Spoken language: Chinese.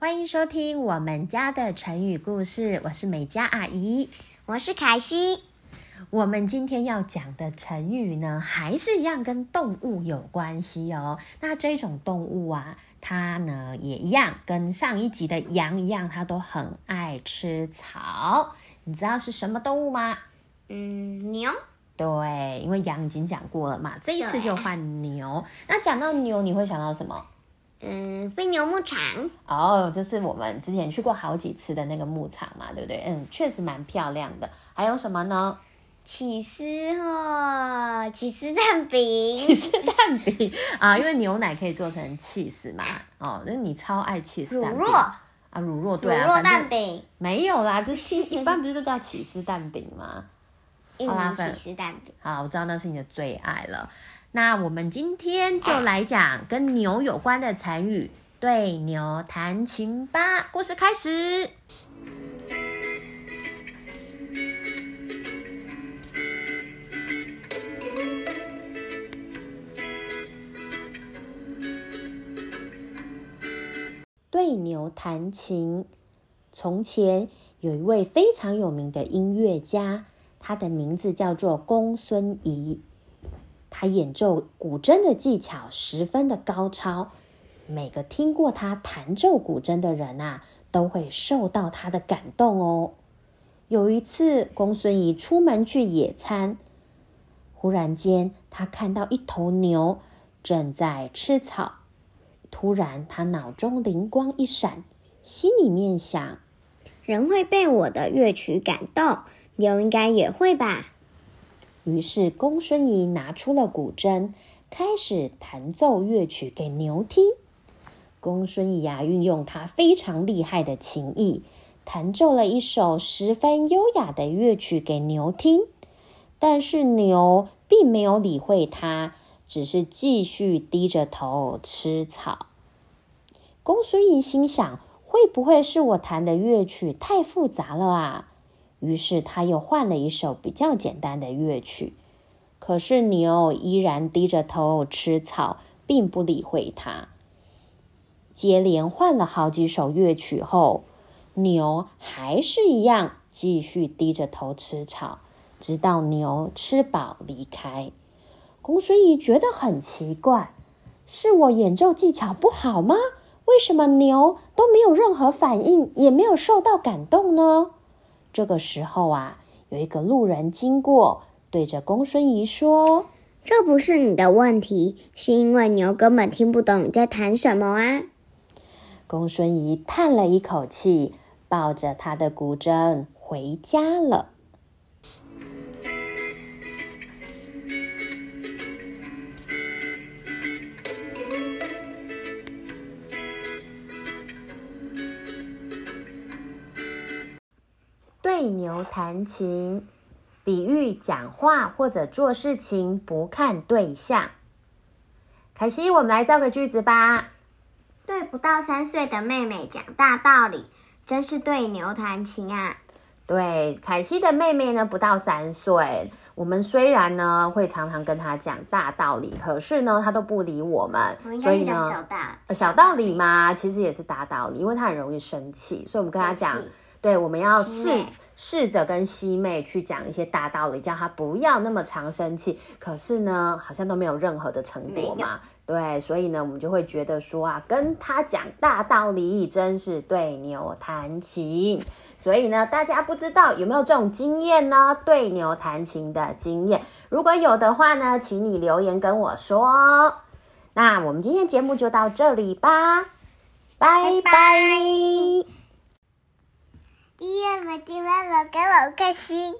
欢迎收听我们家的成语故事，我是美嘉阿姨，我是凯西。我们今天要讲的成语呢，还是一样跟动物有关系哦。那这种动物啊，它呢也一样，跟上一集的羊一样，它都很爱吃草。你知道是什么动物吗？嗯，牛。对，因为羊已经讲过了嘛，这一次就换牛。那讲到牛，你会想到什么？嗯，飞牛牧场哦，这是我们之前去过好几次的那个牧场嘛，对不对？嗯，确实蛮漂亮的。还有什么呢？起司哦，起司蛋饼，起司蛋饼 啊，因为牛奶可以做成起司嘛。哦，那你超爱起司蛋饼。乳酪啊，乳酪对啊，乳酪蛋饼没有啦，这听一般不是都叫起司蛋饼吗？好啦，起司蛋饼。好，我知道那是你的最爱了。那我们今天就来讲跟牛有关的成语“对牛弹琴”吧。故事开始。对牛弹琴。从前有一位非常有名的音乐家，他的名字叫做公孙仪。他演奏古筝的技巧十分的高超，每个听过他弹奏古筝的人啊，都会受到他的感动哦。有一次，公孙仪出门去野餐，忽然间他看到一头牛正在吃草，突然他脑中灵光一闪，心里面想：人会被我的乐曲感动，牛应该也会吧。于是，公孙仪拿出了古筝，开始弹奏乐曲给牛听。公孙仪呀，运用他非常厉害的琴艺，弹奏了一首十分优雅的乐曲给牛听。但是牛并没有理会他，只是继续低着头吃草。公孙仪心想：会不会是我弹的乐曲太复杂了啊？于是他又换了一首比较简单的乐曲，可是牛依然低着头吃草，并不理会他。接连换了好几首乐曲后，牛还是一样继续低着头吃草，直到牛吃饱离开。公孙仪觉得很奇怪：是我演奏技巧不好吗？为什么牛都没有任何反应，也没有受到感动呢？这个时候啊，有一个路人经过，对着公孙仪说：“这不是你的问题，是因为牛根本听不懂你在谈什么啊。”公孙仪叹了一口气，抱着他的古筝回家了。对牛弹琴，比喻讲话或者做事情不看对象。凯西，我们来造个句子吧。对不到三岁的妹妹讲大道理，真是对牛弹琴啊。对，凯西的妹妹呢，不到三岁。我们虽然呢会常常跟她讲大道理，可是呢她都不理我们。我应该讲小大所以呢，小道理嘛，其实也是大道理，因为她很容易生气，所以我们跟她讲。对，我们要试试着跟西妹去讲一些大道理，叫她不要那么常生气。可是呢，好像都没有任何的成果嘛。对，所以呢，我们就会觉得说啊，跟她讲大道理真是对牛弹琴。所以呢，大家不知道有没有这种经验呢？对牛弹琴的经验，如果有的话呢，请你留言跟我说。那我们今天节目就到这里吧，拜拜。拜拜。第二个地方，我给我开心。